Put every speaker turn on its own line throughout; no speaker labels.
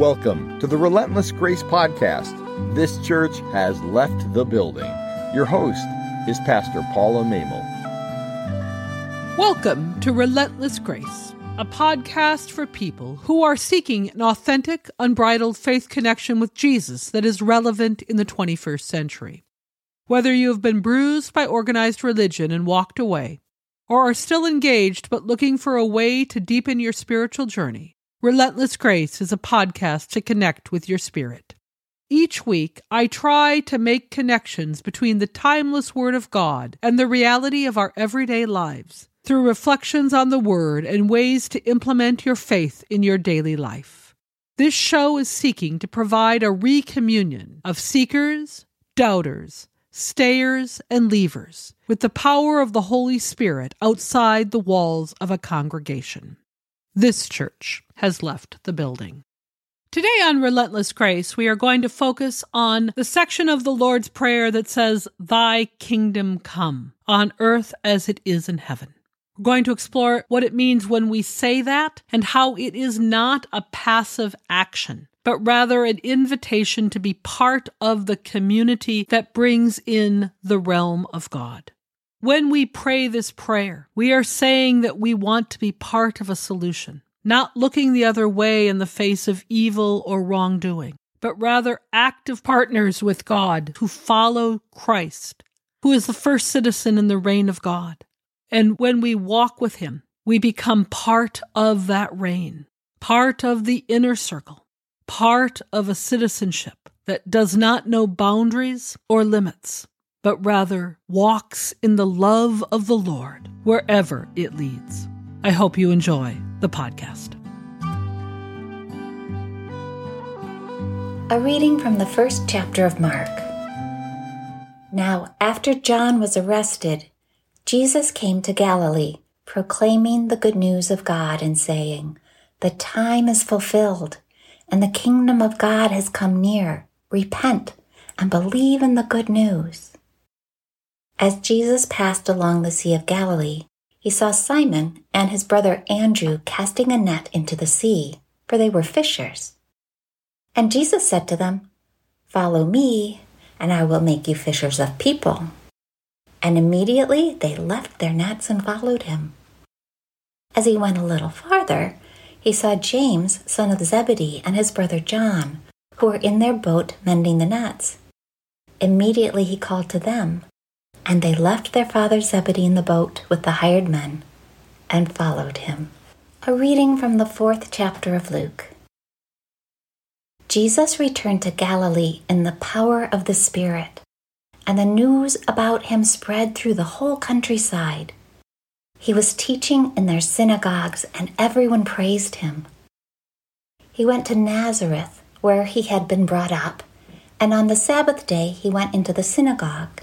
Welcome to the Relentless Grace Podcast. This church has left the building. Your host is Pastor Paula Mehmel.
Welcome to Relentless Grace, a podcast for people who are seeking an authentic, unbridled faith connection with Jesus that is relevant in the 21st century. Whether you have been bruised by organized religion and walked away, or are still engaged but looking for a way to deepen your spiritual journey, Relentless Grace is a podcast to connect with your spirit. Each week, I try to make connections between the timeless Word of God and the reality of our everyday lives through reflections on the Word and ways to implement your faith in your daily life. This show is seeking to provide a recommunion of seekers, doubters, stayers, and leavers with the power of the Holy Spirit outside the walls of a congregation. This church has left the building. Today on Relentless Grace, we are going to focus on the section of the Lord's Prayer that says, Thy kingdom come on earth as it is in heaven. We're going to explore what it means when we say that and how it is not a passive action, but rather an invitation to be part of the community that brings in the realm of God. When we pray this prayer, we are saying that we want to be part of a solution, not looking the other way in the face of evil or wrongdoing, but rather active partners with God who follow Christ, who is the first citizen in the reign of God. And when we walk with Him, we become part of that reign, part of the inner circle, part of a citizenship that does not know boundaries or limits, but rather walks in the love of the Lord wherever it leads. I hope you enjoy the podcast.
A reading from the first chapter of Mark. Now, after John was arrested, Jesus came to Galilee, proclaiming the good news of God and saying, The time is fulfilled, and the kingdom of God has come near. Repent and believe in the good news. As Jesus passed along the Sea of Galilee, he saw Simon and his brother Andrew casting a net into the sea, for they were fishers. And Jesus said to them, Follow me, and I will make you fishers of people. And immediately they left their nets and followed him. As he went a little farther, he saw James, son of Zebedee, and his brother John, who were in their boat mending the nets. Immediately he called to them, and they left their father Zebedee in the boat with the hired men and followed him. A reading from the fourth chapter of Luke. Jesus returned to Galilee in the power of the Spirit and the news about him spread through the whole countryside. He was teaching in their synagogues, and everyone praised him. He went to Nazareth, where he had been brought up, and on the Sabbath day he went into the synagogue,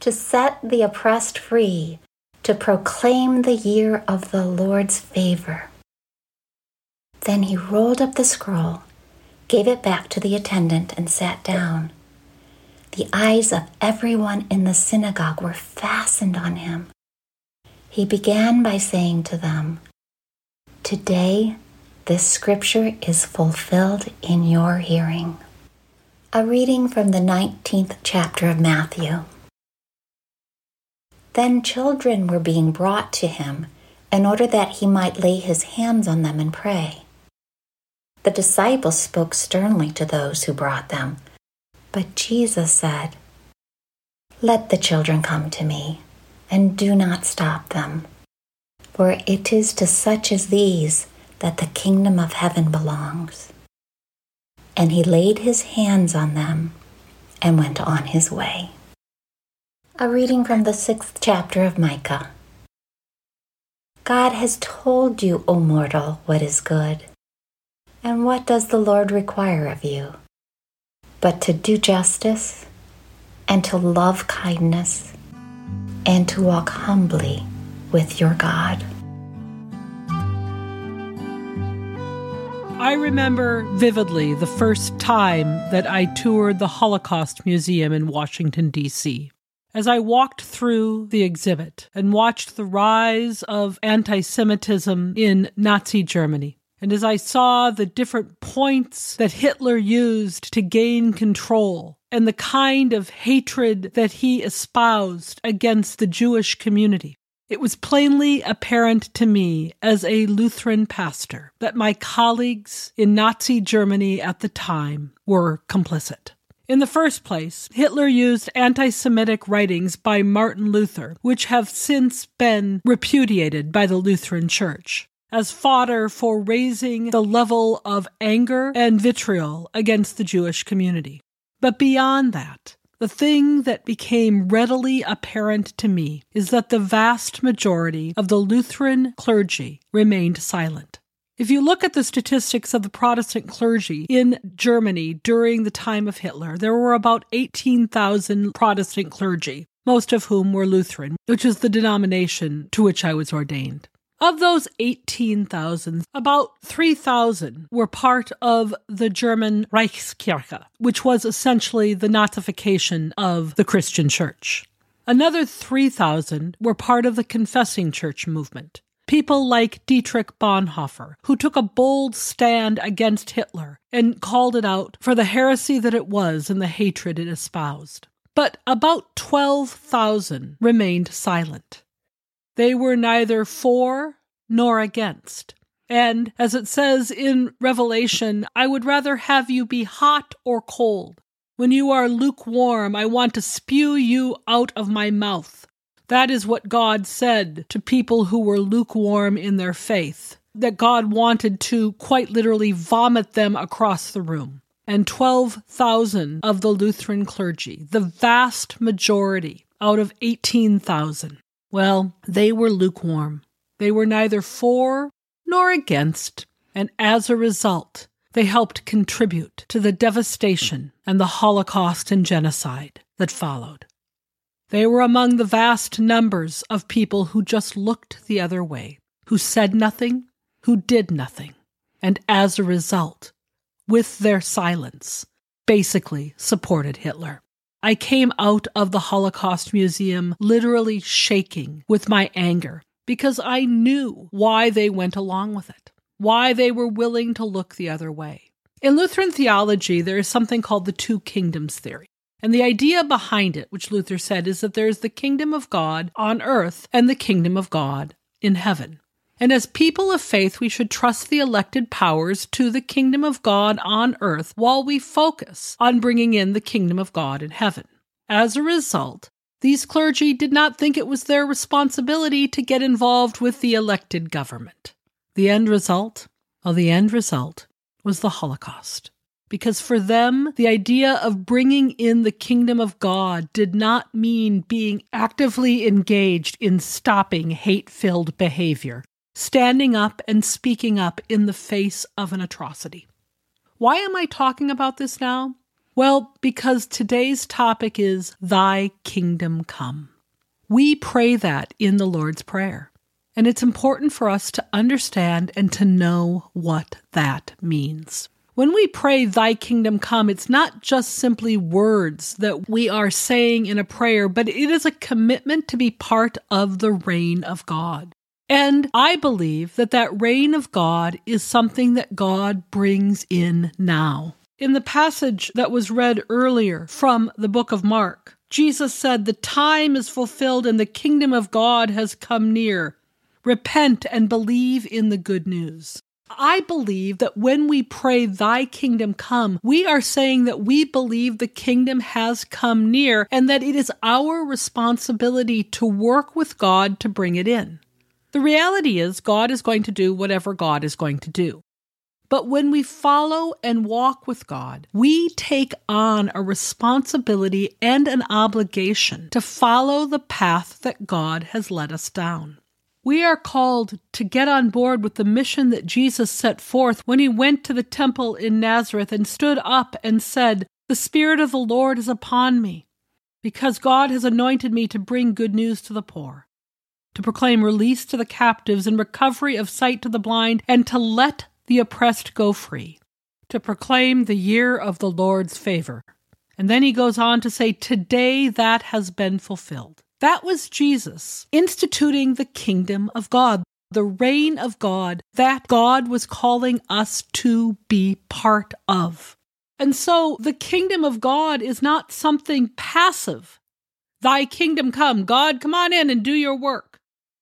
to set the oppressed free, to proclaim the year of the Lord's favor. Then he rolled up the scroll, gave it back to the attendant, and sat down. The eyes of everyone in the synagogue were fastened on him. He began by saying to them, Today this scripture is fulfilled in your hearing. A reading from the 19th chapter of Matthew. Then children were being brought to him in order that he might lay his hands on them and pray. The disciples spoke sternly to those who brought them but Jesus said, Let the children come to me, and do not stop them, for it is to such as these that the kingdom of heaven belongs. And he laid his hands on them and went on his way. A reading from the sixth chapter of Micah. God has told you, O mortal, what is good. And what does the Lord require of you? but to do justice and to love kindness and to walk humbly with your God.
I remember vividly the first time that I toured the Holocaust Museum in Washington, D.C. As I walked through the exhibit and watched the rise of anti Semitism in Nazi Germany, and as I saw the different points that Hitler used to gain control and the kind of hatred that he espoused against the Jewish community, it was plainly apparent to me as a Lutheran pastor that my colleagues in Nazi Germany at the time were complicit. In the first place, Hitler used anti Semitic writings by Martin Luther, which have since been repudiated by the Lutheran Church as fodder for raising the level of anger and vitriol against the Jewish community. But beyond that, the thing that became readily apparent to me is that the vast majority of the Lutheran clergy remained silent. If you look at the statistics of the Protestant clergy in Germany during the time of Hitler, there were about 18,000 Protestant clergy, most of whom were Lutheran, which is the denomination to which I was ordained. Of those 18,000, about 3,000 were part of the German Reichskirche, which was essentially the Nazification of the Christian church. Another 3,000 were part of the Confessing Church movement. People like Dietrich Bonhoeffer, who took a bold stand against Hitler and called it out for the heresy that it was and the hatred it espoused. But about 12,000 remained silent. They were neither for nor against. And as it says in Revelation, I would rather have you be hot or cold. When you are lukewarm, I want to spew you out of my mouth. That is what God said to people who were lukewarm in their faith, that God wanted to quite literally vomit them across the room. And 12,000 of the Lutheran clergy, the vast majority out of 18,000, well, they were lukewarm. They were neither for nor against, and as a result, they helped contribute to the devastation and the Holocaust and genocide that followed. They were among the vast numbers of people who just looked the other way, who said nothing, who did nothing, and as a result, with their silence, basically supported Hitler. I came out of the Holocaust Museum literally shaking with my anger because I knew why they went along with it, why they were willing to look the other way. In Lutheran theology, there is something called the two kingdoms theory. And the idea behind it, which Luther said, is that there is the kingdom of God on earth and the kingdom of God in heaven. And as people of faith, we should trust the elected powers to the kingdom of God on earth while we focus on bringing in the kingdom of God in heaven. As a result, these clergy did not think it was their responsibility to get involved with the elected government. The end result? Well, the end result was the Holocaust. Because for them, the idea of bringing in the kingdom of God did not mean being actively engaged in stopping hate filled behavior standing up and speaking up in the face of an atrocity. Why am I talking about this now? Well, because today's topic is Thy kingdom come. We pray that in the Lord's Prayer. And it's important for us to understand and to know what that means. When we pray, Thy kingdom come, it's not just simply words that we are saying in a prayer, but it is a commitment to be part of the reign of God. And I believe that that reign of God is something that God brings in now. In the passage that was read earlier from the book of Mark, Jesus said, The time is fulfilled and the kingdom of God has come near. Repent and believe in the good news. I believe that when we pray, Thy kingdom come, we are saying that we believe the kingdom has come near and that it is our responsibility to work with God to bring it in. The reality is, God is going to do whatever God is going to do. But when we follow and walk with God, we take on a responsibility and an obligation to follow the path that God has led us down. We are called to get on board with the mission that Jesus set forth when he went to the temple in Nazareth and stood up and said, The Spirit of the Lord is upon me, because God has anointed me to bring good news to the poor, to proclaim release to the captives and recovery of sight to the blind, and to let the oppressed go free, to proclaim the year of the Lord's favor. And then he goes on to say, Today that has been fulfilled. That was Jesus instituting the kingdom of God, the reign of God that God was calling us to be part of. And so the kingdom of God is not something passive. Thy kingdom come. God, come on in and do your work.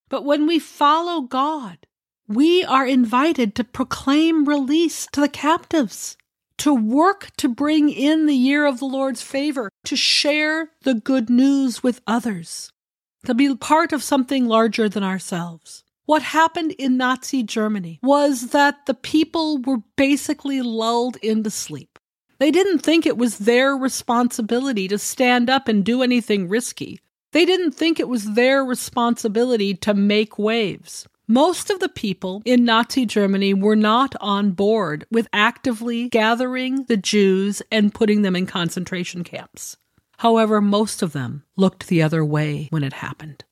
But when we follow God, we are invited to proclaim release to the captives, to work to bring in the year of the Lord's favor, to share the good news with others, to be part of something larger than ourselves. What happened in Nazi Germany was that the people were basically lulled into sleep. They didn't think it was their responsibility to stand up and do anything risky. They didn't think it was their responsibility to make waves. Most of the people in Nazi Germany were not on board with actively gathering the Jews and putting them in concentration camps. However, most of them looked the other way when it happened.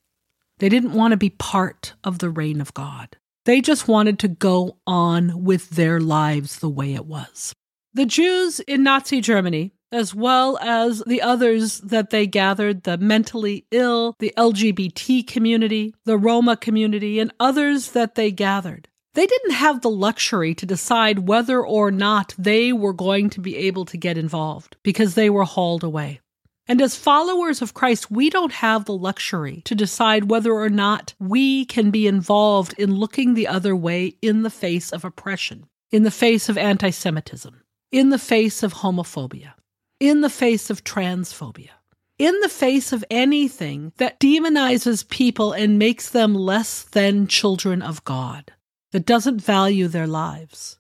They didn't want to be part of the reign of God. They just wanted to go on with their lives the way it was. The Jews in Nazi Germany, as well as the others that they gathered the mentally ill, the LGBT community, the Roma community, and others that they gathered. They didn't have the luxury to decide whether or not they were going to be able to get involved because they were hauled away. And as followers of Christ, we don't have the luxury to decide whether or not we can be involved in looking the other way in the face of oppression, in the face of anti Semitism, in the face of homophobia, in the face of transphobia, in the face of anything that demonizes people and makes them less than children of God, that doesn't value their lives.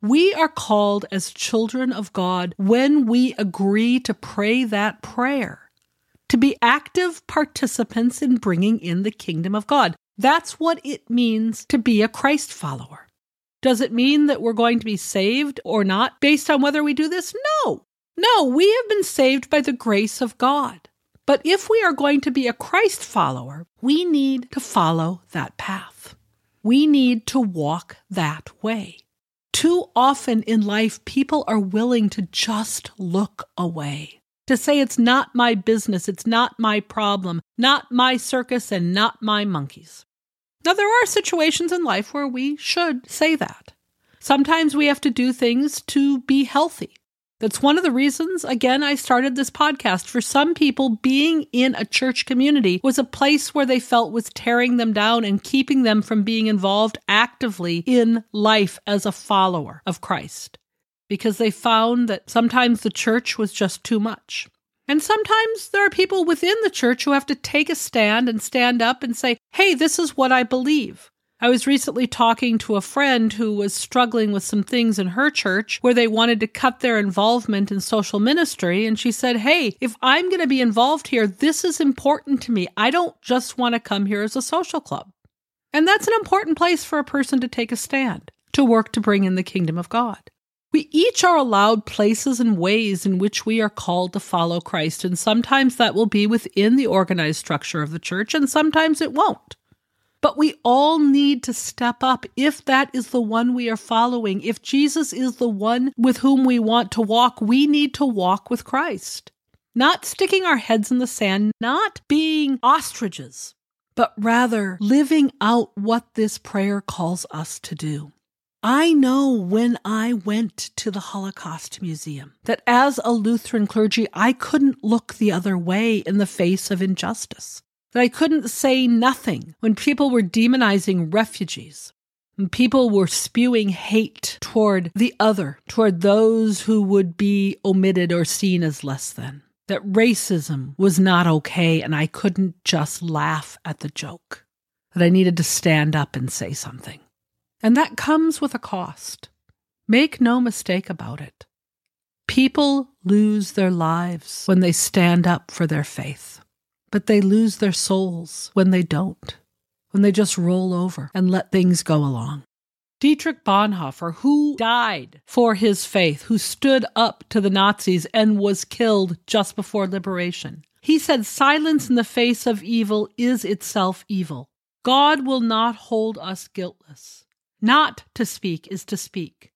We are called as children of God when we agree to pray that prayer, to be active participants in bringing in the kingdom of God. That's what it means to be a Christ follower. Does it mean that we're going to be saved or not based on whether we do this? No. No, we have been saved by the grace of God. But if we are going to be a Christ follower, we need to follow that path. We need to walk that way. Too often in life, people are willing to just look away, to say it's not my business, it's not my problem, not my circus, and not my monkeys. Now, there are situations in life where we should say that. Sometimes we have to do things to be healthy. That's one of the reasons, again, I started this podcast. For some people, being in a church community was a place where they felt was tearing them down and keeping them from being involved actively in life as a follower of Christ. Because they found that sometimes the church was just too much. And sometimes there are people within the church who have to take a stand and stand up and say, hey, this is what I believe. I was recently talking to a friend who was struggling with some things in her church where they wanted to cut their involvement in social ministry. And she said, Hey, if I'm going to be involved here, this is important to me. I don't just want to come here as a social club. And that's an important place for a person to take a stand, to work to bring in the kingdom of God. We each are allowed places and ways in which we are called to follow Christ, and sometimes that will be within the organized structure of the church, and sometimes it won't. But we all need to step up if that is the one we are following. If Jesus is the one with whom we want to walk, we need to walk with Christ. Not sticking our heads in the sand, not being ostriches, but rather living out what this prayer calls us to do. I know when I went to the Holocaust Museum that as a Lutheran clergy, I couldn't look the other way in the face of injustice that I couldn't say nothing when people were demonizing refugees, people were spewing hate toward the other, toward those who would be omitted or seen as less than. That racism was not okay, and I couldn't just laugh at the joke. That I needed to stand up and say something. And that comes with a cost. Make no mistake about it. People lose their lives when they stand up for their faith but they lose their souls when they don't, when they just roll over and let things go along. Dietrich Bonhoeffer, who died for his faith, who stood up to the Nazis and was killed just before liberation. He said, Silence in the face of evil is itself evil. God will not hold us guiltless. Not to speak is to speak.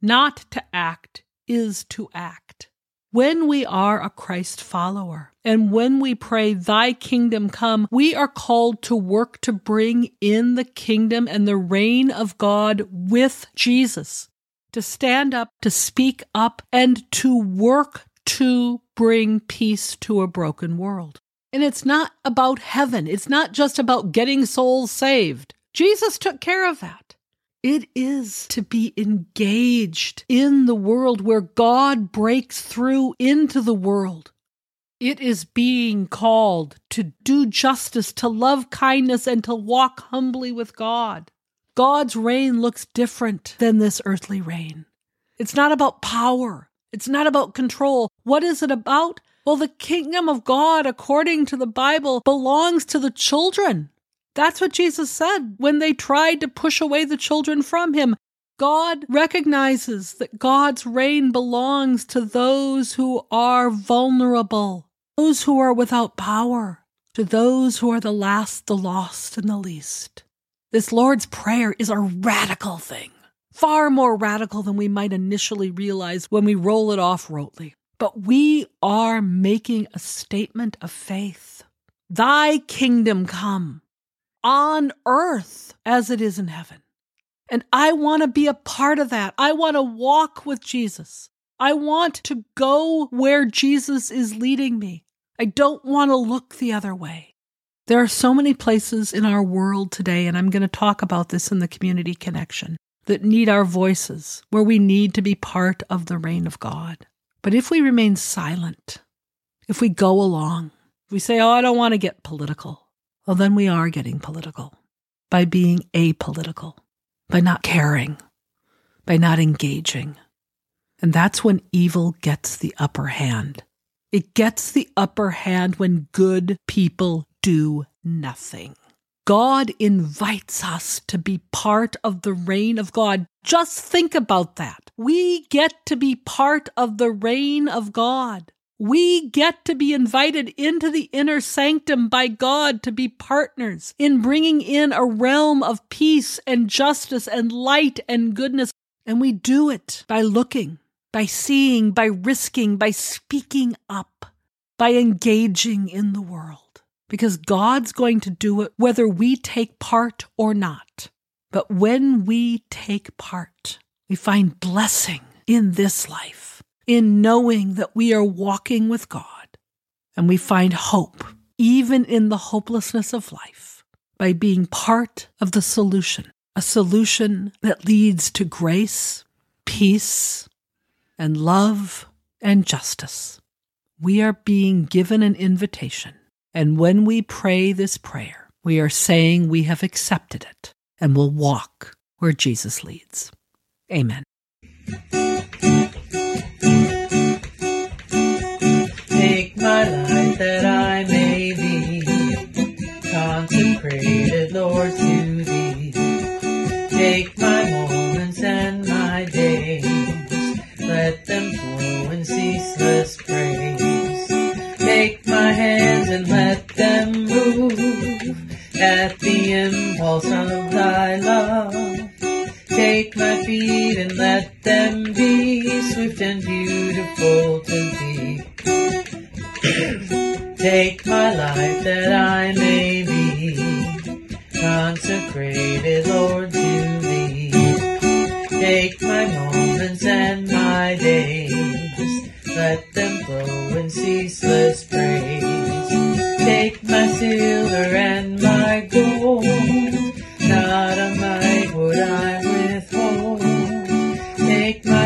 Not to act is to act. When we are a Christ follower and when we pray, Thy kingdom come, we are called to work to bring in the kingdom and the reign of God with Jesus, to stand up, to speak up, and to work to bring peace to a broken world. And it's not about heaven, it's not just about getting souls saved. Jesus took care of that. It is to be engaged in the world where God breaks through into the world. It is being called to do justice, to love kindness, and to walk humbly with God. God's reign looks different than this earthly reign. It's not about power. It's not about control. What is it about? Well, the kingdom of God, according to the Bible, belongs to the children. That's what Jesus said when they tried to push away the children from him. God recognizes that God's reign belongs to those who are vulnerable, those who are without power, to those who are the last, the lost, and the least. This Lord's Prayer is a radical thing, far more radical than we might initially realize when we roll it off rotely. But we are making a statement of faith. Thy kingdom come on earth as it is in heaven. And I want to be a part of that. I want to walk with Jesus. I want to go where Jesus is leading me. I don't want to look the other way. There are so many places in our world today, and I'm going to talk about this in the community connection, that need our voices, where we need to be part of the reign of God. But if we remain silent, if we go along, if we say, oh, I don't want to get political, well, then we are getting political by being apolitical, by not caring, by not engaging. And that's when evil gets the upper hand. It gets the upper hand when good people do nothing. God invites us to be part of the reign of God. Just think about that. We get to be part of the reign of God. We get to be invited into the inner sanctum by God to be partners in bringing in a realm of peace and justice and light and goodness. And we do it by looking, by seeing, by risking, by speaking up, by engaging in the world. Because God's going to do it whether we take part or not. But when we take part, we find blessing in this life in knowing that we are walking with God and we find hope even in the hopelessness of life by being part of the solution, a solution that leads to grace, peace, and love and justice. We are being given an invitation. And when we pray this prayer, we are saying we have accepted it and will walk where Jesus leads. Amen.
Consecrated, Lord, to Thee. Take my moments and my days, let them flow in ceaseless praise. Take my hands and let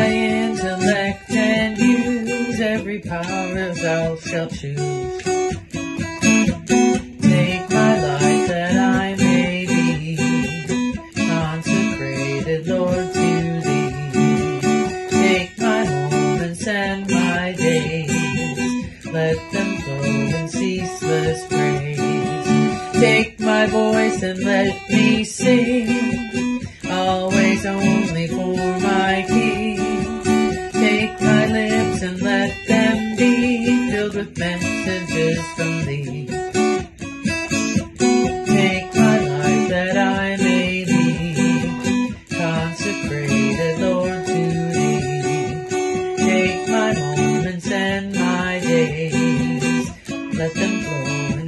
intellect and use every power thou shalt choose. Take my life that I may be consecrated, Lord, to Thee. Take my moments and my days, let them flow in ceaseless praise. Take my voice and let me sing,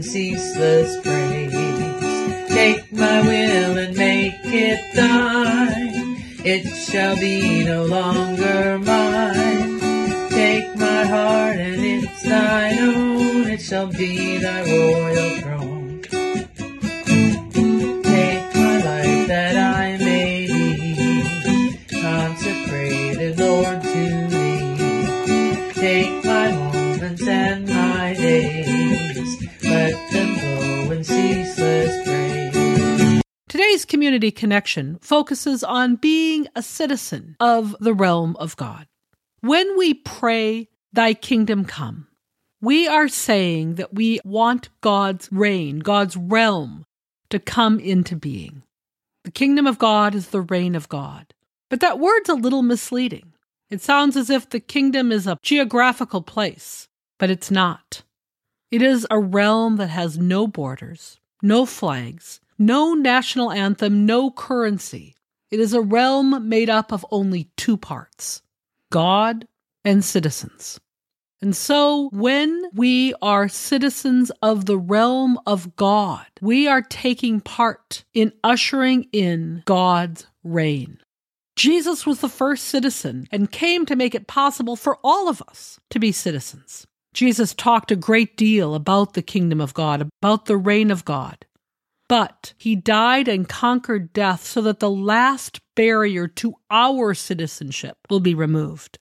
ceaseless praise. Take my will and make it thine. It shall be no longer mine. Take my heart and it's thine own. It shall be thy royal throne.
Community connection focuses on being a citizen of the realm of God. When we pray, Thy kingdom come, we are saying that we want God's reign, God's realm, to come into being. The kingdom of God is the reign of God. But that word's a little misleading. It sounds as if the kingdom is a geographical place, but it's not. It is a realm that has no borders, no flags, no national anthem, no currency. It is a realm made up of only two parts God and citizens. And so, when we are citizens of the realm of God, we are taking part in ushering in God's reign. Jesus was the first citizen and came to make it possible for all of us to be citizens. Jesus talked a great deal about the kingdom of God, about the reign of God. But he died and conquered death so that the last barrier to our citizenship will be removed.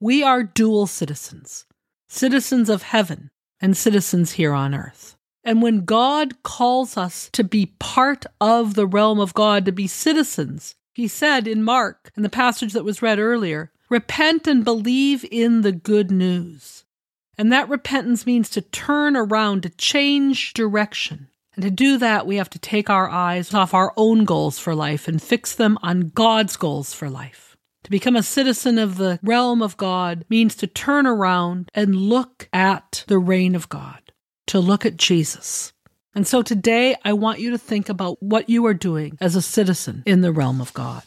We are dual citizens, citizens of heaven and citizens here on earth. And when God calls us to be part of the realm of God, to be citizens, he said in Mark, in the passage that was read earlier, repent and believe in the good news. And that repentance means to turn around, to change direction. And to do that, we have to take our eyes off our own goals for life and fix them on God's goals for life. To become a citizen of the realm of God means to turn around and look at the reign of God, to look at Jesus. And so today, I want you to think about what you are doing as a citizen in the realm of God.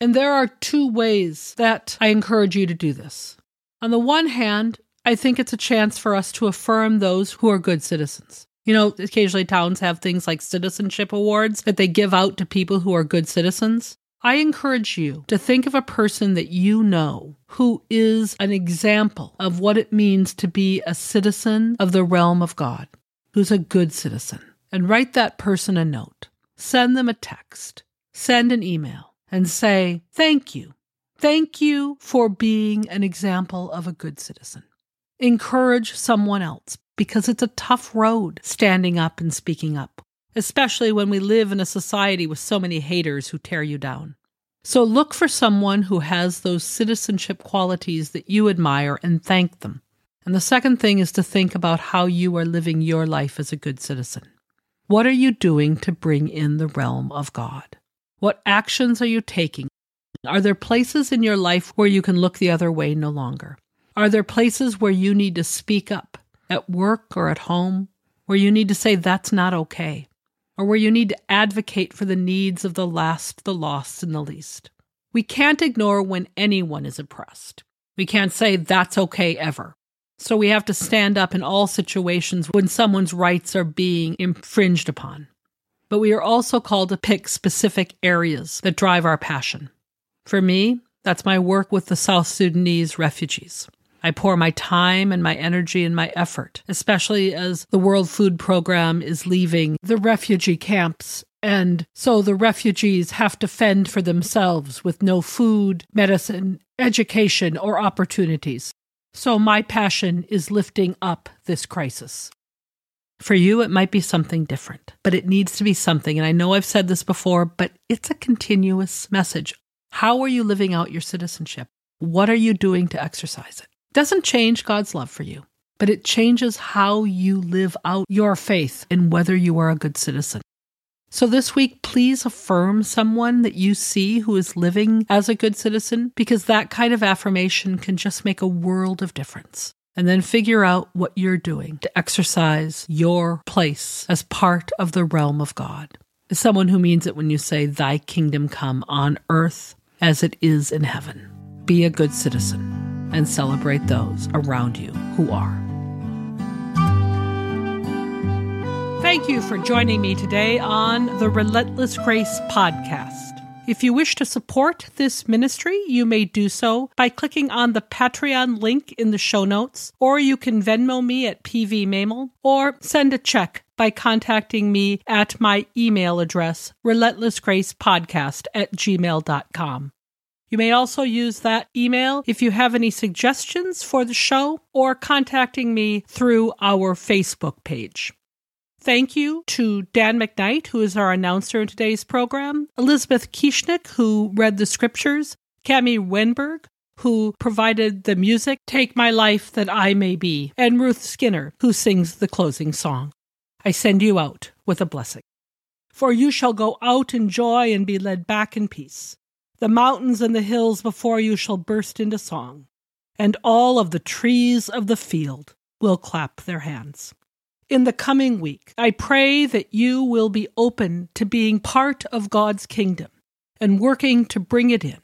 And there are two ways that I encourage you to do this. On the one hand, I think it's a chance for us to affirm those who are good citizens. You know, occasionally towns have things like citizenship awards that they give out to people who are good citizens. I encourage you to think of a person that you know who is an example of what it means to be a citizen of the realm of God, who's a good citizen, and write that person a note. Send them a text, send an email, and say, Thank you. Thank you for being an example of a good citizen. Encourage someone else because it's a tough road standing up and speaking up especially when we live in a society with so many haters who tear you down. So look for someone who has those citizenship qualities that you admire and thank them. And the second thing is to think about how you are living your life as a good citizen. What are you doing to bring in the realm of God? What actions are you taking? Are there places in your life where you can look the other way no longer? Are there places where you need to speak up, at work or at home, where you need to say that's not okay? or where you need to advocate for the needs of the last, the lost, and the least. We can't ignore when anyone is oppressed. We can't say that's okay ever. So we have to stand up in all situations when someone's rights are being infringed upon. But we are also called to pick specific areas that drive our passion. For me, that's my work with the South Sudanese refugees. I pour my time and my energy and my effort, especially as the World Food Program is leaving the refugee camps. And so the refugees have to fend for themselves with no food, medicine, education, or opportunities. So my passion is lifting up this crisis. For you, it might be something different, but it needs to be something. And I know I've said this before, but it's a continuous message. How are you living out your citizenship? What are you doing to exercise it? Doesn't change God's love for you, but it changes how you live out your faith and whether you are a good citizen. So this week, please affirm someone that you see who is living as a good citizen, because that kind of affirmation can just make a world of difference. And then figure out what you're doing to exercise your place as part of the realm of God. As someone who means it when you say, Thy kingdom come on earth as it is in heaven. Be a good citizen and celebrate those around you who are. Thank you for joining me today on the Relentless Grace podcast. If you wish to support this ministry, you may do so by clicking on the Patreon link in the show notes, or you can Venmo me at pvmehmel, or send a check by contacting me at my email address, relentlessgracepodcast at gmail.com. You may also use that email if you have any suggestions for the show or contacting me through our Facebook page. Thank you to Dan McKnight, who is our announcer in today's program, Elizabeth Kieschnick, who read the scriptures, Camy Wenberg, who provided the music, Take My Life That I May Be, and Ruth Skinner, who sings the closing song. I send you out with a blessing. For you shall go out in joy and be led back in peace. The mountains and the hills before you shall burst into song, and all of the trees of the field will clap their hands. In the coming week, I pray that you will be open to being part of God's kingdom and working to bring it in,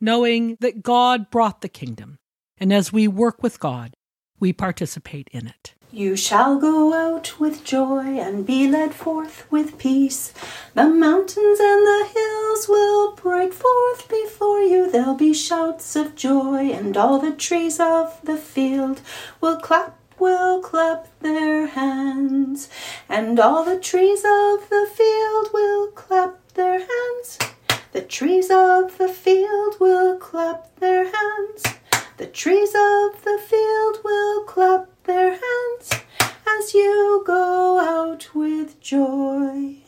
knowing that God brought the kingdom, and as we work with God, we participate in it.
You shall go out with joy and be led forth with peace. The mountains and the hills will break forth before you. There'll be shouts of joy, and all the trees of the field will clap, will clap their hands. And all the trees of the field will clap their hands. The trees of the field will clap their hands. The trees of the field will clap their hands as you go out with joy.